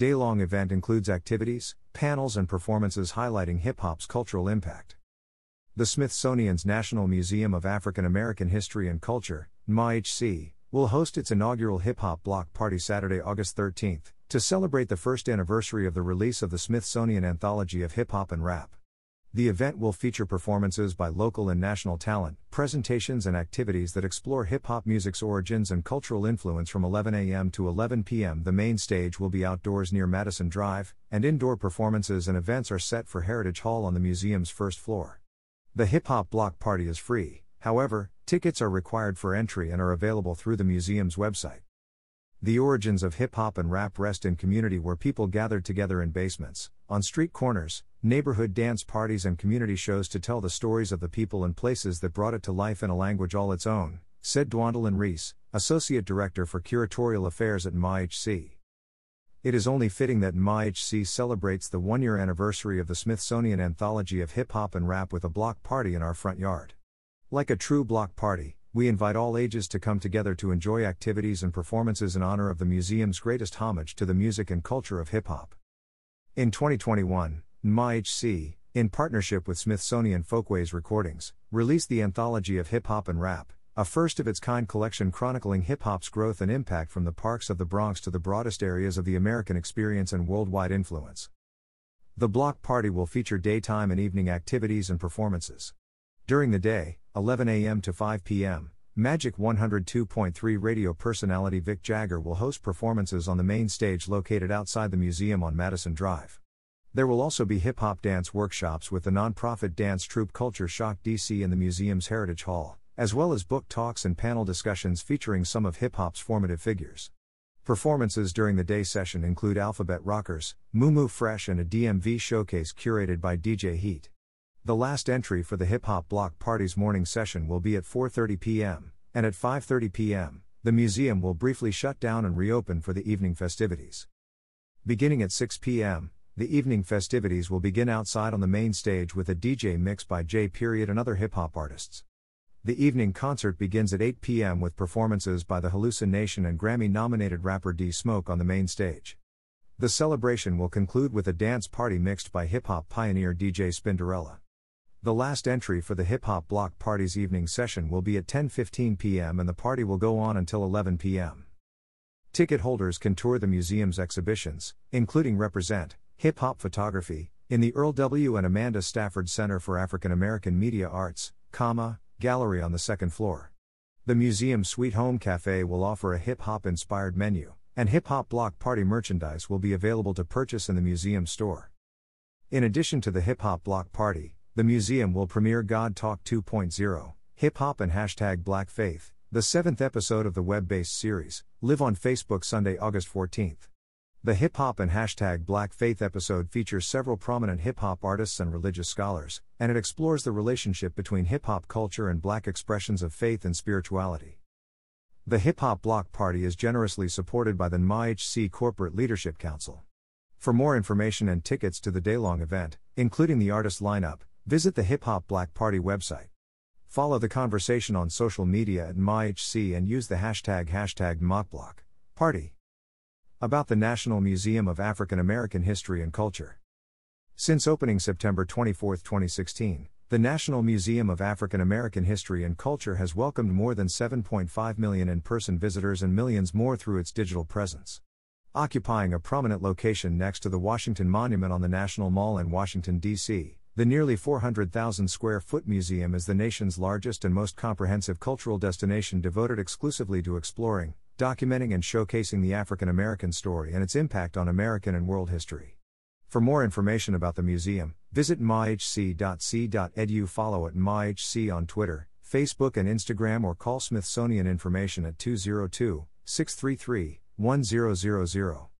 day long event includes activities, panels, and performances highlighting hip hop's cultural impact. The Smithsonian's National Museum of African American History and Culture, NMAHC, will host its inaugural hip hop block party Saturday, August 13th, to celebrate the first anniversary of the release of the Smithsonian Anthology of Hip Hop and Rap. The event will feature performances by local and national talent, presentations, and activities that explore hip hop music's origins and cultural influence from 11 a.m. to 11 p.m. The main stage will be outdoors near Madison Drive, and indoor performances and events are set for Heritage Hall on the museum's first floor. The hip hop block party is free, however, tickets are required for entry and are available through the museum's website. The origins of hip hop and rap rest in community where people gathered together in basements, on street corners, neighborhood dance parties, and community shows to tell the stories of the people and places that brought it to life in a language all its own, said Dwandalyn Reece, Associate Director for Curatorial Affairs at NMAHC. It is only fitting that NMAHC celebrates the one year anniversary of the Smithsonian Anthology of Hip Hop and Rap with a block party in our front yard. Like a true block party, we invite all ages to come together to enjoy activities and performances in honor of the museum's greatest homage to the music and culture of hip hop. In 2021, NMAHC, in partnership with Smithsonian Folkways Recordings, released the Anthology of Hip Hop and Rap, a first of its kind collection chronicling hip hop's growth and impact from the parks of the Bronx to the broadest areas of the American experience and worldwide influence. The block party will feature daytime and evening activities and performances. During the day, 11 a.m. to 5 p.m., Magic 102.3 radio personality Vic Jagger will host performances on the main stage located outside the museum on Madison Drive. There will also be hip hop dance workshops with the nonprofit dance troupe Culture Shock DC in the museum's Heritage Hall, as well as book talks and panel discussions featuring some of hip hop's formative figures. Performances during the day session include Alphabet Rockers, Mumu Fresh, and a DMV showcase curated by DJ Heat. The last entry for the Hip Hop Block Party's morning session will be at 4:30 p.m., and at 5:30 p.m., the museum will briefly shut down and reopen for the evening festivities. Beginning at 6 p.m., the evening festivities will begin outside on the main stage with a DJ mix by J. Period and other hip hop artists. The evening concert begins at 8 p.m. with performances by the Halluci Nation and Grammy nominated rapper D Smoke on the main stage. The celebration will conclude with a dance party mixed by hip hop pioneer DJ Spinderella. The last entry for the Hip Hop Block Party's evening session will be at 10:15 p.m. and the party will go on until 11 p.m. Ticket holders can tour the museum's exhibitions, including Represent Hip Hop Photography in the Earl W. and Amanda Stafford Center for African American Media Arts, CAAMA, gallery on the second floor. The museum's Sweet Home Cafe will offer a hip hop inspired menu, and hip hop block party merchandise will be available to purchase in the museum store. In addition to the hip hop block party, the museum will premiere God Talk 2.0, Hip Hop and Hashtag Black Faith, the seventh episode of the web based series, live on Facebook Sunday, August 14th. The Hip Hop and Hashtag Black Faith episode features several prominent hip hop artists and religious scholars, and it explores the relationship between hip hop culture and black expressions of faith and spirituality. The Hip Hop Block Party is generously supported by the NMAHC Corporate Leadership Council. For more information and tickets to the day long event, including the artist lineup, Visit the Hip Hop Black Party website. Follow the conversation on social media at MyHC and use the hashtag hashtag NMAHCBlock Party. About the National Museum of African American History and Culture. Since opening September 24, 2016, the National Museum of African American History and Culture has welcomed more than 7.5 million in person visitors and millions more through its digital presence. Occupying a prominent location next to the Washington Monument on the National Mall in Washington, D.C. The nearly 400,000 square foot museum is the nation's largest and most comprehensive cultural destination devoted exclusively to exploring, documenting, and showcasing the African American story and its impact on American and world history. For more information about the museum, visit mahc.c.edu, follow at mahc on Twitter, Facebook, and Instagram, or call Smithsonian Information at 202 633 1000.